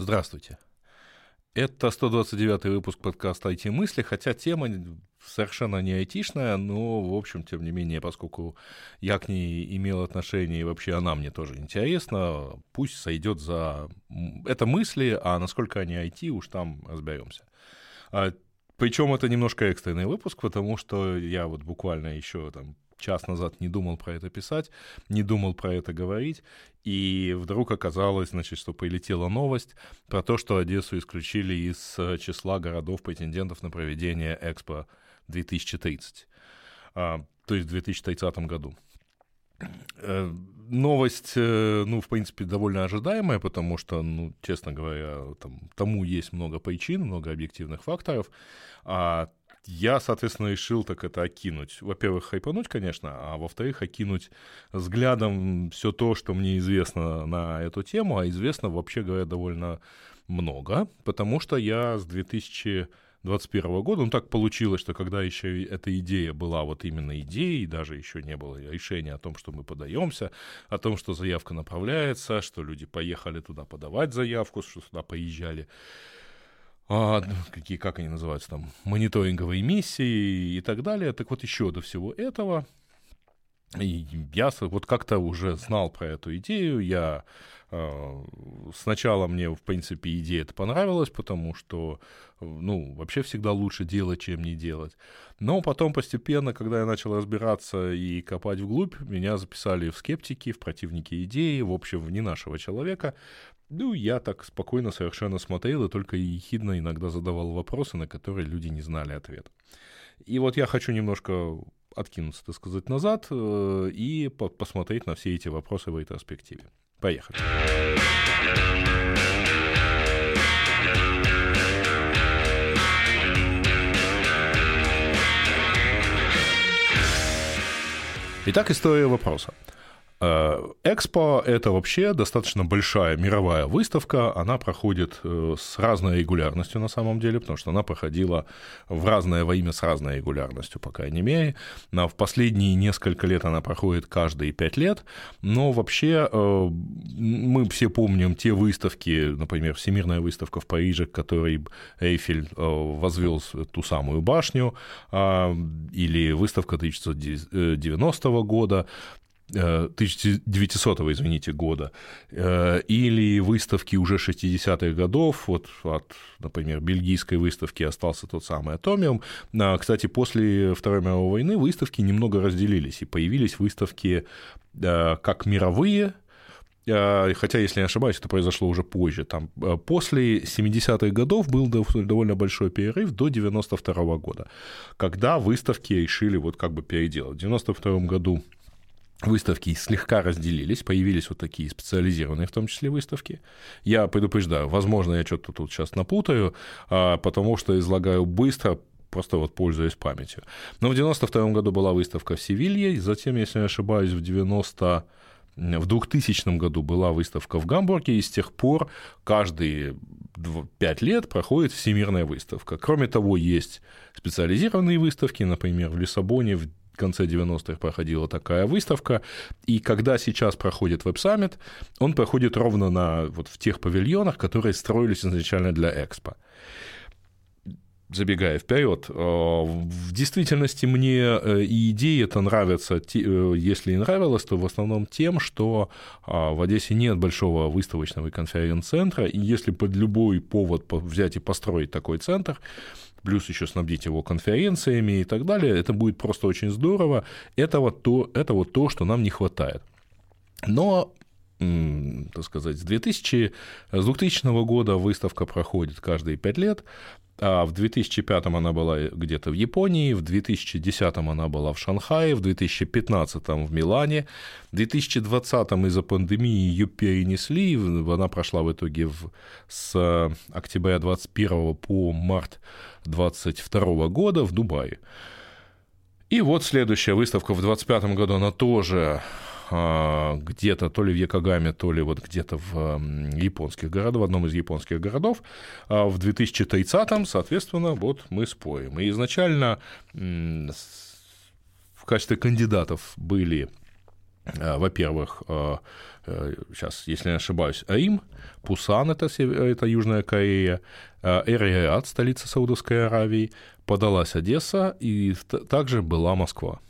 Здравствуйте. Это 129-й выпуск подкаста «IT-мысли», хотя тема совершенно не айтишная, но, в общем, тем не менее, поскольку я к ней имел отношение, и вообще она мне тоже интересна, пусть сойдет за... Это мысли, а насколько они IT, уж там разберемся. А, причем это немножко экстренный выпуск, потому что я вот буквально еще там час назад не думал про это писать, не думал про это говорить, и вдруг оказалось, значит, что полетела новость про то, что Одессу исключили из э, числа городов-претендентов на проведение Экспо 2030, а, то есть в 2030 году. Э, новость, э, ну, в принципе, довольно ожидаемая, потому что, ну, честно говоря, там, тому есть много причин, много объективных факторов. А я, соответственно, решил так это окинуть. Во-первых, хайпануть, конечно, а во-вторых, окинуть взглядом все то, что мне известно на эту тему, а известно, вообще говоря, довольно много, потому что я с 2021 года, ну так получилось, что когда еще эта идея была вот именно идеей, даже еще не было решения о том, что мы подаемся, о том, что заявка направляется, что люди поехали туда подавать заявку, что сюда поезжали а, какие, как они называются там, мониторинговые миссии и так далее. Так вот еще до всего этого и я вот как-то уже знал про эту идею, я э, сначала мне, в принципе, идея это понравилась, потому что, ну, вообще всегда лучше делать, чем не делать. Но потом постепенно, когда я начал разбираться и копать вглубь, меня записали в скептики, в противники идеи, в общем, в не нашего человека, ну, я так спокойно совершенно смотрел и только ехидно иногда задавал вопросы, на которые люди не знали ответ. И вот я хочу немножко откинуться, так сказать, назад э, и по посмотреть на все эти вопросы в ретроспективе. Поехали. Итак, история вопроса. Э, Экспо — это вообще достаточно большая мировая выставка, она проходит э, с разной регулярностью на самом деле, потому что она проходила в разное время с разной регулярностью, по крайней мере. В последние несколько лет она проходит каждые пять лет, но вообще э, мы все помним те выставки, например, Всемирная выставка в Париже, к которой Эйфель возвел ту самую башню, а, или выставка 1990 года, 1900 э, извините, года, э, или выставки уже 60-х годов, вот от, например, бельгийской выставки остался тот самый Атомиум. А, кстати, после Второй мировой войны выставки немного разделились, и появились выставки э, как мировые, хотя, если не ошибаюсь, это произошло уже позже. Там, после 70-х годов был довольно большой перерыв до 92 -го года, когда выставки решили вот как бы переделать. В 92 году выставки слегка разделились, появились вот такие специализированные, в том числе, выставки. Я предупреждаю, возможно, я что-то тут сейчас напутаю, а, потому что излагаю быстро, просто вот пользуясь памятью. Но в 92 году была выставка в Севилье, затем, если не ошибаюсь, в 90 в 2000 году была выставка в Гамбурге, и с тех пор каждые 5 лет проходит всемирная выставка. Кроме того, есть специализированные выставки, например, в Лиссабоне в конце 90-х проходила такая выставка, и когда сейчас проходит веб-саммит, он проходит ровно на, вот в тех павильонах, которые строились изначально для Экспо. Забегая вперед, э, в действительности мне э, и идеи это нравятся, э, если и нравилось, то в основном тем, что в Одессе нет большого выставочного конференц-центра, и если под любой повод взять и построить такой центр, плюс еще снабдить его конференциями и так далее, это будет просто очень здорово. Это вот то, это вот то что нам не хватает. Но так сказать, с, 2000, с 2000 года выставка проходит каждые пять лет. А в 2005 она была где-то в Японии, в 2010 она была в Шанхае, в 2015 в Милане, в 2020 из-за пандемии ее перенесли, она прошла в итоге в, с октября 2021 по март 2022 года в Дубае. И вот следующая выставка в 2025 году, она тоже где-то то ли в Якогаме, то ли вот где-то в японских городах, в одном из японских городов. А в 2030-м, соответственно, вот мы спорим. И изначально в качестве кандидатов были во-первых, сейчас, если не ошибаюсь, Рим, Пусан, это, это Южная Корея, Эр-Рияд, столица Саудовской Аравии, подалась Одесса, и также была Москва.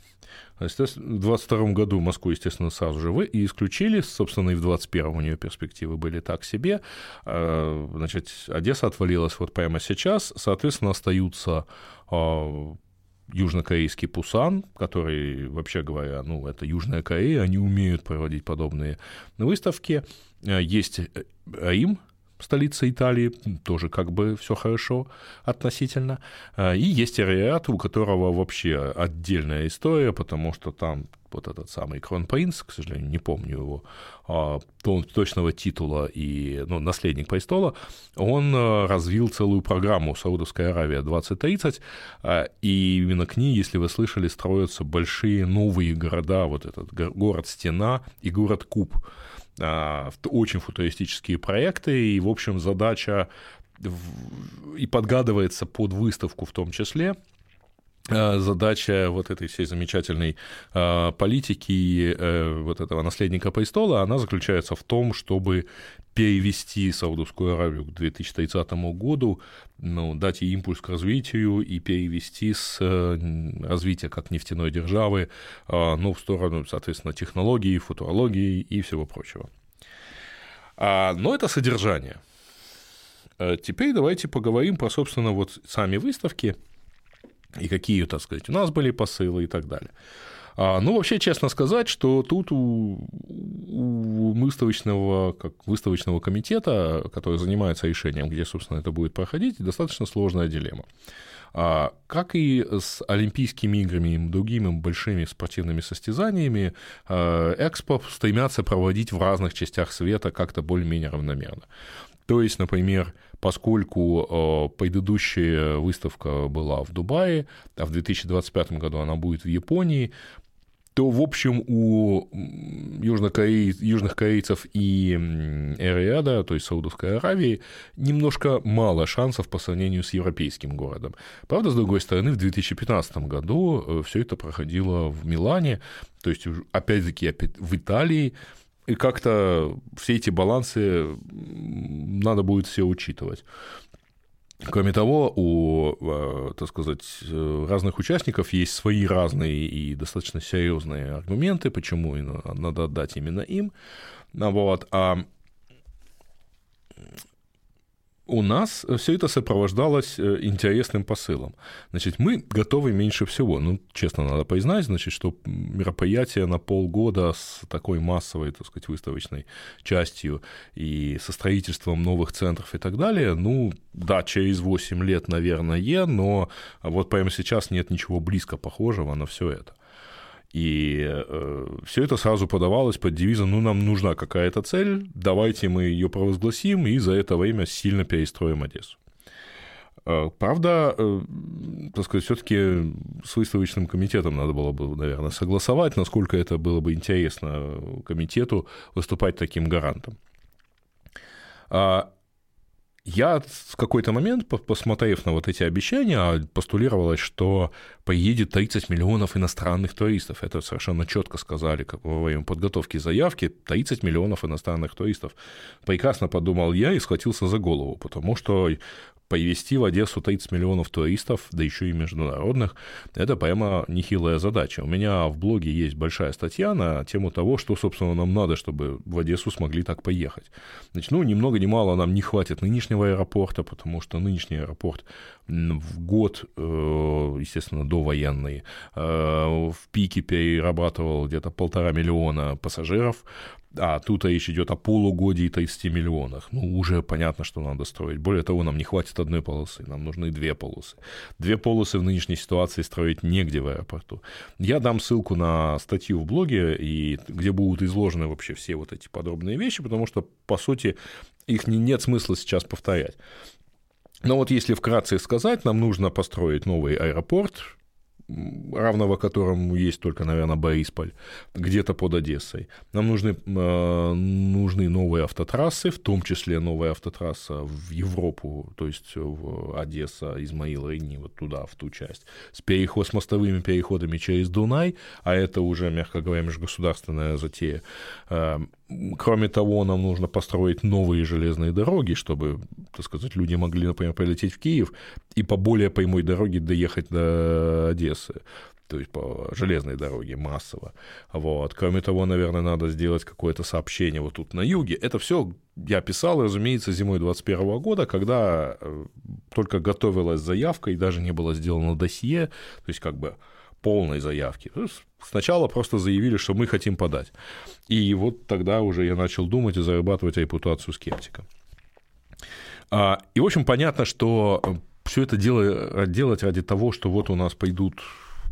В 2022 году Москву, естественно, сразу же вы и исключили, собственно, и в 2021 у нее перспективы были так себе. А, значит, Одесса отвалилась вот прямо сейчас, соответственно, остаются а, южнокорейский Пусан, который, вообще говоря, ну, это Южная Корея, они умеют проводить подобные выставки. А, есть Рим, столица Италии, тоже как бы все хорошо относительно. А, и есть Ариат, у которого вообще отдельная история, потому что там вот этот самый кронпринц, к сожалению, не помню его а, точного титула и ну, наследник престола, он а, развил целую программу Саудовская Аравия 2030, и именно к ней, если вы слышали, строятся большие новые города, вот этот город Стена и город Куб. А, очень футуристические проекты, и, в общем, задача и подгадывается под выставку в том числе, задача вот этой всей замечательной а, политики э, вот этого наследника престола, она заключается в том, чтобы перевести Саудовскую Аравию к 2030 году, ну, дать ей импульс к развитию и перевести с э, развития как нефтяной державы ну, в сторону, соответственно, технологий, футурологии и всего прочего. Но это содержание. Э, теперь давайте поговорим про, собственно, вот сами выставки – и какие, так сказать, у нас были посылы и так далее. А, ну, вообще, честно сказать, что тут у, у выставочного, как выставочного комитета, который занимается решением, где, собственно, это будет проходить, достаточно сложная дилемма. А, как и с Олимпийскими играми и другими большими спортивными состязаниями, а, Экспо стремятся проводить в разных частях света как-то более-менее равномерно. То есть, например, поскольку э, предыдущая выставка была в Дубае, а в 2025 году она будет в Японии, то, в общем, у южных корейцев и Эриада, то есть Саудовской Аравии, немножко мало шансов по сравнению с европейским городом. Правда, с другой стороны, в 2015 году э, все это проходило в Милане, то есть, опять-таки, опять в Италии, и как-то все эти балансы надо будет все учитывать. Кроме того, у, э, так сказать, разных участников есть свои разные и достаточно серьезные аргументы, почему надо отдать именно им. Вот. А у нас все это сопровождалось э, интересным посылом. Значит, мы готовы меньше всего. Ну, честно, надо признать, значит, что мероприятие на полгода с такой массовой, так сказать, выставочной частью и со строительством новых центров и так далее, ну, да, через 8 лет, наверное, но вот прямо сейчас нет ничего близко похожего на все это. И э, все это сразу подавалось под девизом, ну, нам нужна какая-то цель, давайте мы ее провозгласим и за это время сильно перестроим Одессу. Э, правда, э, так сказать, все-таки с выставочным комитетом надо было бы, наверное, согласовать, насколько это было бы интересно комитету выступать таким гарантом. А я в какой-то момент, посмотрев на вот эти обещания, постулировалось, что поедет 30 миллионов иностранных туристов. Это совершенно четко сказали как во время подготовки заявки. 30 миллионов иностранных туристов. Прекрасно подумал я и схватился за голову, потому что Повести в Одессу 30 миллионов туристов, да еще и международных, это прямо нехилая задача. У меня в блоге есть большая статья на тему того, что, собственно, нам надо, чтобы в Одессу смогли так поехать. Значит, ну, ни много ни мало нам не хватит нынешнего аэропорта, потому что нынешний аэропорт в год, э, естественно, довоенный, э, в пике перерабатывал где-то полтора миллиона пассажиров, а тут речь идет о полугодии 30 миллионах. Ну, уже понятно, что надо строить. Более того, нам не хватит одной полосы, нам нужны две полосы. Две полосы в нынешней ситуации строить негде в аэропорту. Я дам ссылку на статью в блоге, и, где будут изложены вообще все вот эти подробные вещи, потому что, по сути, их не, нет смысла сейчас повторять. Но вот если вкратце сказать, нам нужно построить новый аэропорт, равного которому есть только, наверное, Борисполь, где-то под Одессой. Нам нужны, э, нужны новые автотрассы, в том числе новая автотрасса в Европу, то есть в Одесса, Измаил, Рейни, вот туда, в ту часть, с, переход, с мостовыми переходами через Дунай, а это уже, мягко говоря, межгосударственная затея. Э, кроме того, нам нужно построить новые железные дороги, чтобы, так сказать, люди могли, например, полететь в Киев и по более прямой дороге доехать до Одессы то есть по железной дороге массово. Вот. Кроме того, наверное, надо сделать какое-то сообщение вот тут на юге. Это все я писал, разумеется, зимой 2021 года, когда э, только готовилась заявка и даже не было сделано досье, то есть как бы полной заявки. Сначала просто заявили, что мы хотим подать. И вот тогда уже я начал думать и зарабатывать репутацию скептика. А, и, в общем, понятно, что э, все это дело, делать ради того, что вот у нас пойдут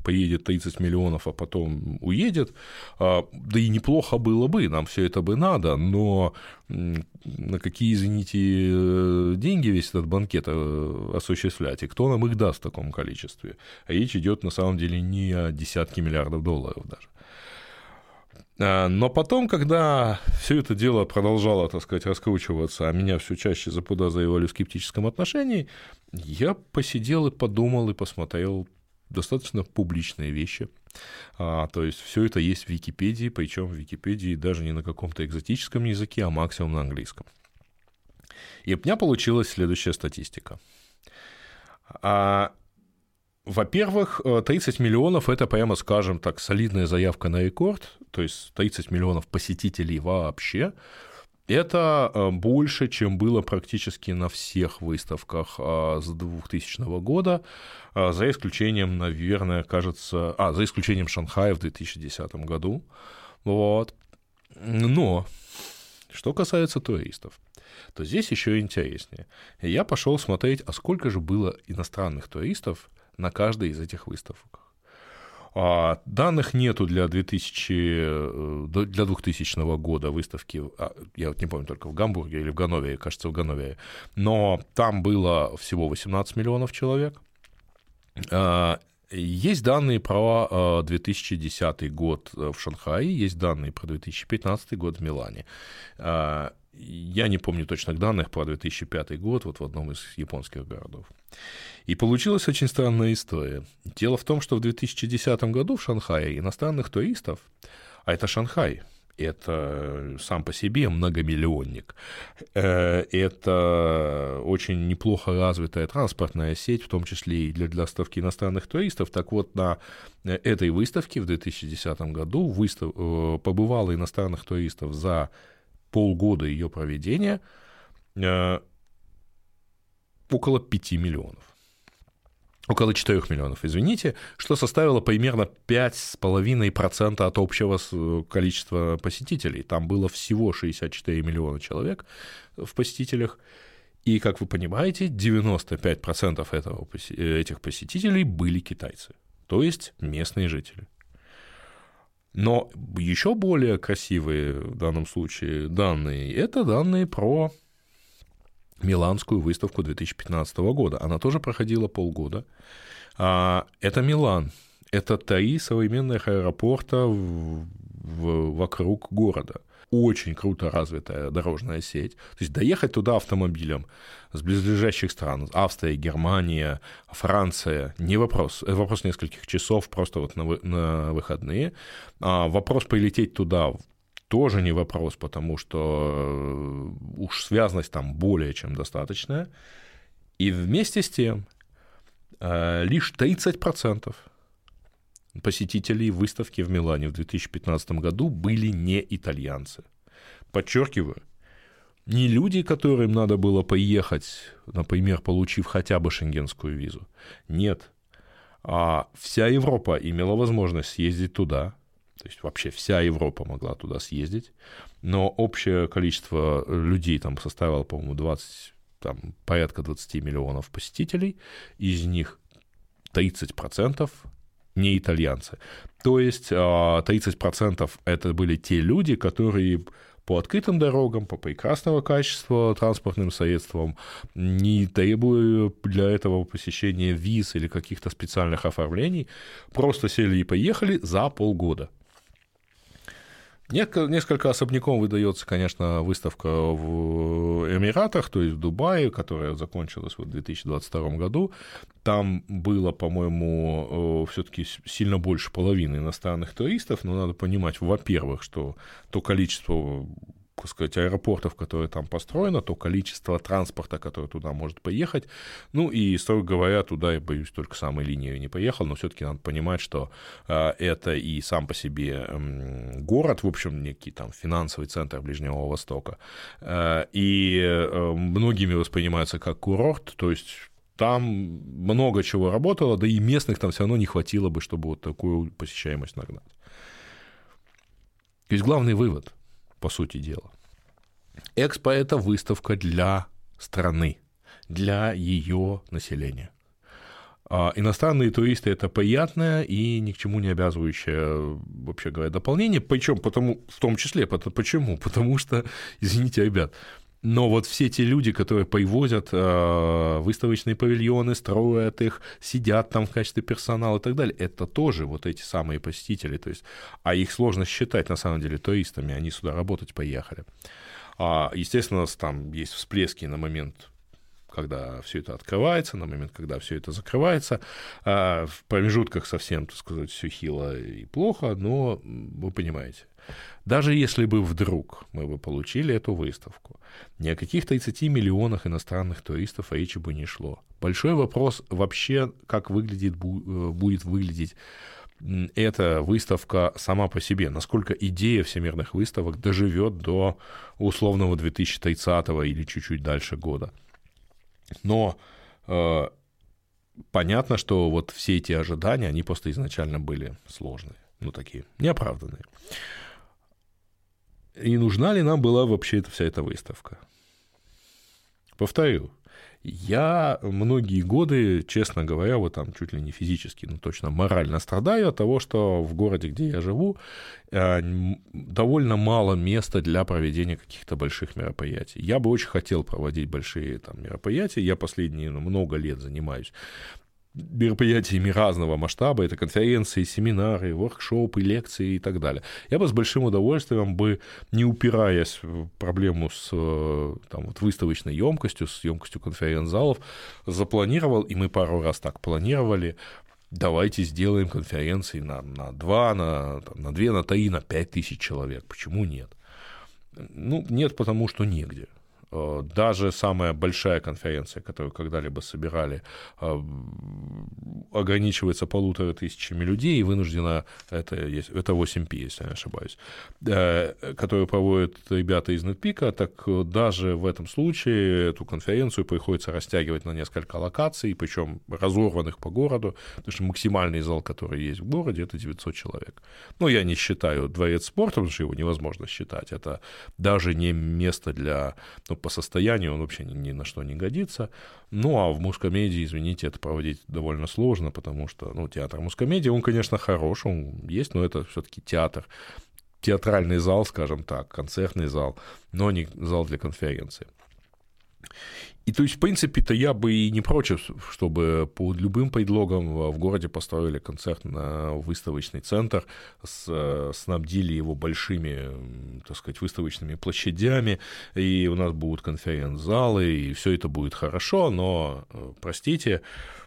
поедет 30 миллионов, а потом уедет. А, да и неплохо было бы, нам все это бы надо, но на какие, извините, э, деньги весь этот банкет э, осуществлять, и кто нам их даст в таком количестве? А речь идет на самом деле не о десятке миллиардов долларов даже. А, но потом, когда все это дело продолжало, так сказать, раскручиваться, а меня все чаще заподозривали в скептическом отношении, я посидел и подумал и посмотрел достаточно публичные вещи. А, то есть все это есть в Википедии, причем в Википедии даже не на каком-то экзотическом языке, а максимум на английском. И у меня получилась следующая статистика. А, во-первых, 30 миллионов – это, прямо скажем так, солидная заявка на рекорд, то есть 30 миллионов посетителей вообще – это э, больше, чем было практически на всех выставках а, с 2000 года, а, за исключением, наверное, кажется... А, за исключением Шанхая в 2010 году. Вот. Но, что касается туристов, то здесь еще интереснее. Я пошел смотреть, а сколько же было иностранных туристов на каждой из этих выставок. А данных нету для 2000, э, для 2000 года выставки, а, я вот не помню, только в Гамбурге или в Ганновере, кажется, в Ганновере, но там было всего 18 миллионов человек. А, есть данные про 2010 год в Шанхае, есть данные про 2015 год в Милане. Я не помню точных данных про 2005 год вот в одном из японских городов. И получилась очень странная история. Дело в том, что в 2010 году в Шанхае иностранных туристов, а это Шанхай, это сам по себе многомиллионник. Э, это очень неплохо развитая транспортная сеть, в том числе и для доставки иностранных туристов. Так вот, на этой выставке в 2010 году выстав... Э, побывало иностранных туристов за полгода ее проведения э, около 5 миллионов около 4 миллионов, извините, что составило примерно 5,5% от общего количества посетителей. Там было всего 64 миллиона человек в посетителях, и, как вы понимаете, 95% этого, этих посетителей были китайцы, то есть местные жители. Но еще более красивые в данном случае данные – это данные про Миланскую выставку 2015 года. Она тоже проходила полгода. А, это Милан. Это три современных аэропорта в, в, вокруг города. Очень круто развитая дорожная сеть. То есть доехать туда автомобилем с близлежащих стран, Австрия, Германия, Франция, не вопрос. Это вопрос нескольких часов просто вот на, на выходные. А вопрос полететь туда тоже не вопрос, потому что э, уж связность там более чем достаточная. И вместе с тем э, лишь 30% посетителей выставки в Милане в 2015 году были не итальянцы. Подчеркиваю, не люди, которым надо было поехать, например, получив хотя бы шенгенскую визу. Нет. А вся Европа имела возможность съездить туда, то есть вообще вся Европа могла туда съездить, но общее количество людей там составило, по-моему, 20, там, порядка 20 миллионов посетителей, из них 30% не итальянцы. То есть 30% а, это были те люди, которые по открытым дорогам, по прекрасного качества транспортным средствам, не требуя для этого посещения виз или каких-то специальных оформлений, просто сели и поехали за полгода. Несколько особняком выдается, конечно, выставка в Эмиратах, то есть в Дубае, которая закончилась в 2022 году. Там было, по-моему, э, все-таки сильно больше половины иностранных туристов, но надо понимать, во-первых, что то количество сказать, аэропортов, которые там построено, то количество транспорта, который туда может поехать. Ну и, строго говоря, туда, я боюсь, только самой линией не поехал, но все-таки надо понимать, что э, это и сам по себе город, в общем, некий там финансовый центр Ближнего Востока, э, и э, многими воспринимается как курорт, то есть там много чего работало, да и местных там все равно не хватило бы, чтобы вот такую посещаемость нагнать. То есть главный вывод – по сути дела. Экспо — это выставка для страны, для ее населения. А иностранные туристы — это приятное и ни к чему не обязывающее, вообще говоря, дополнение. Причем потому, в том числе, почему? Потому что, извините, ребят, но вот все те люди, которые привозят э, выставочные павильоны, строят их, сидят там в качестве персонала и так далее, это тоже вот эти самые посетители. То есть, а их сложно считать на самом деле туристами, они сюда работать поехали. А, естественно, там есть всплески на момент когда все это открывается, на момент, когда все это закрывается. А в промежутках совсем, так сказать, все хило и плохо, но вы понимаете. Даже если бы вдруг мы бы получили эту выставку, ни о каких 30 миллионах иностранных туристов речи бы не шло. Большой вопрос вообще, как выглядит, э, будет выглядеть эта выставка сама по себе, насколько идея всемирных выставок доживет до условного 2030 или чуть-чуть дальше года. Но э, понятно, что вот все эти ожидания, они просто изначально были сложные, ну такие, неоправданные. И нужна ли нам была вообще эта, вся эта выставка? Повторю, я многие годы, честно говоря, вот там чуть ли не физически, но точно морально страдаю от того, что в городе, где я живу, э, довольно мало места для проведения каких-то больших мероприятий. Я бы очень хотел проводить большие там, мероприятия. Я последние ну, много лет занимаюсь мероприятиями разного масштаба, это конференции, семинары, воркшопы, лекции и так далее. Я бы с большим удовольствием бы, не упираясь в проблему с э, там, вот, выставочной емкостью, с емкостью конференц-залов, запланировал, и мы пару раз так планировали, давайте сделаем конференции на, на 2, на, там, на 2, на 3, на 5 тысяч человек. Почему нет? Ну, нет, потому что негде. Э, даже самая большая конференция, которую когда-либо собирали, э, ограничивается полутора тысячами людей и вынуждена, это, это 8P, если я не ошибаюсь, э, которую проводят ребята из NetPeak, так даже в этом случае эту конференцию приходится растягивать на несколько локаций, причем разорванных по городу, потому что максимальный зал, который есть в городе, это 900 человек. Ну, я не считаю дворец спорта, потому что его невозможно считать, это даже не место для ну, по состоянию он вообще ни, ни на что не годится. Ну, а в мускомедии, извините, это проводить довольно сложно, потому что, ну, театр мускомедии, он, конечно, хорош, он есть, но это все таки театр, театральный зал, скажем так, концертный зал, но не зал для конференции. И то есть, в принципе-то я бы и не против, чтобы по любым предлогам в городе построили концертно-выставочный центр, с, снабдили его большими, так сказать, выставочными площадями, и у нас будут конференц-залы, и все это будет хорошо, но, э, простите,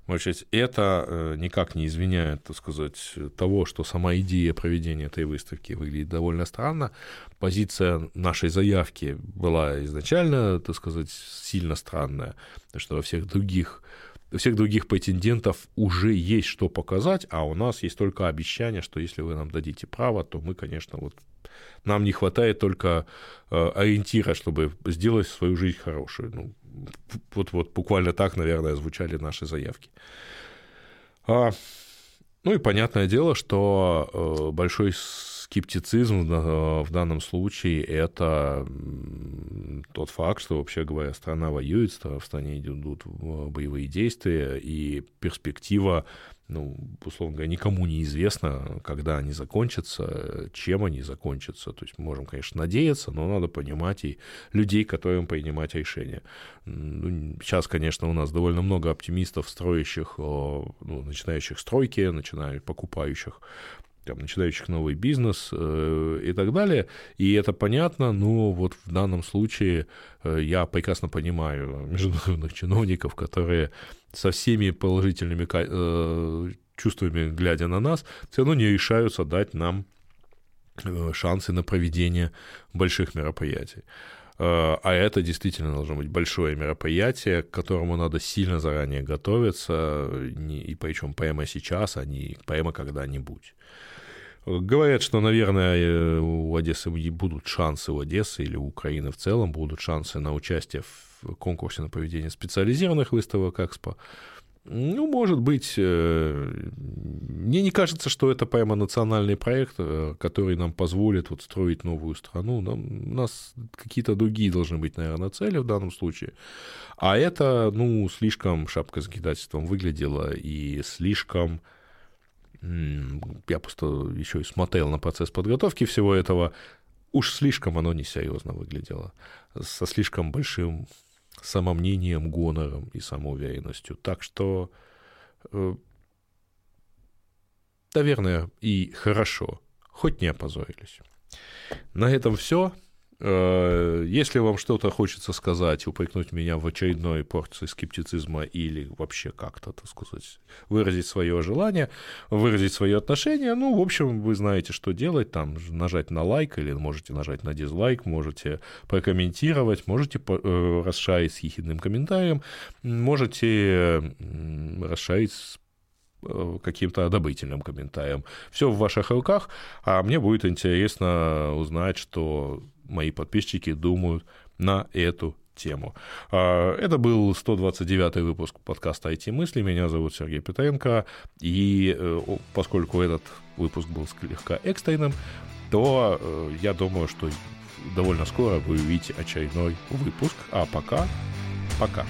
Значит, это э, никак не извиняет, так сказать, того, что сама идея проведения этой выставки выглядит довольно странно. Позиция нашей заявки была изначально, так сказать, сильно странная, потому что во всех других у всех других претендентов уже есть что показать, а у нас есть только обещание, что если вы нам дадите право, то мы, конечно, вот нам не хватает только э, ориентира, чтобы сделать свою жизнь хорошую. Ну, вот, вот буквально так, наверное, звучали наши заявки. А, ну и понятное дело, что э, большой скептицизм в данном случае это тот факт, что, вообще говоря, страна воюет, в стране идут боевые действия, и перспектива ну, условно говоря, никому не известно, когда они закончатся, чем они закончатся. То есть мы можем, конечно, надеяться, но надо понимать и людей, которым принимать решения. Ну, сейчас, конечно, у нас довольно много оптимистов, строящих, ну, начинающих стройки, начинающих, покупающих там, начинающих новый бизнес э, и так далее. И это понятно, но вот в данном случае э, я прекрасно понимаю международных чиновников, которые со всеми положительными э, чувствами, глядя на нас, все равно не решаются дать нам э, шансы на проведение больших мероприятий. Э, а это действительно должно быть большое мероприятие, к которому надо сильно заранее готовиться, и причем прямо сейчас, а не прямо когда-нибудь. Говорят, что, наверное, э, у Одессы будут шансы, у Одессы или у Украины в целом будут шансы на участие в конкурсе на проведение специализированных выставок Экспо. Ну, может быть, э, мне не кажется, что это прямо национальный проект, э, который нам позволит вот строить новую страну. Нам, у нас какие-то другие должны быть, наверное, цели в данном случае. А это, ну, слишком шапка с выглядело и слишком я просто еще и смотрел на процесс подготовки всего этого, уж слишком оно несерьезно выглядело, со слишком большим самомнением, гонором и самоуверенностью. Так что, э, наверное, и хорошо, хоть не опозорились. На этом все. Э, если вам что-то хочется сказать, упрекнуть меня в очередной порции скептицизма или вообще как-то, так сказать, выразить свое желание, выразить свое отношение, ну, в общем, вы знаете, что делать, там, нажать на лайк или можете нажать на дизлайк, можете прокомментировать, можете э, расшарить с ехидным комментарием, можете расшарить с э, каким-то одобрительным комментарием. Все в ваших руках, а мне будет интересно узнать, что мои подписчики думают на эту тему. А, это был 129 выпуск подкаста «IT-мысли». Меня зовут Сергей Петренко. И э, поскольку этот выпуск был слегка экстренным, то э, я думаю, что довольно скоро вы увидите очередной выпуск. А пока, пока.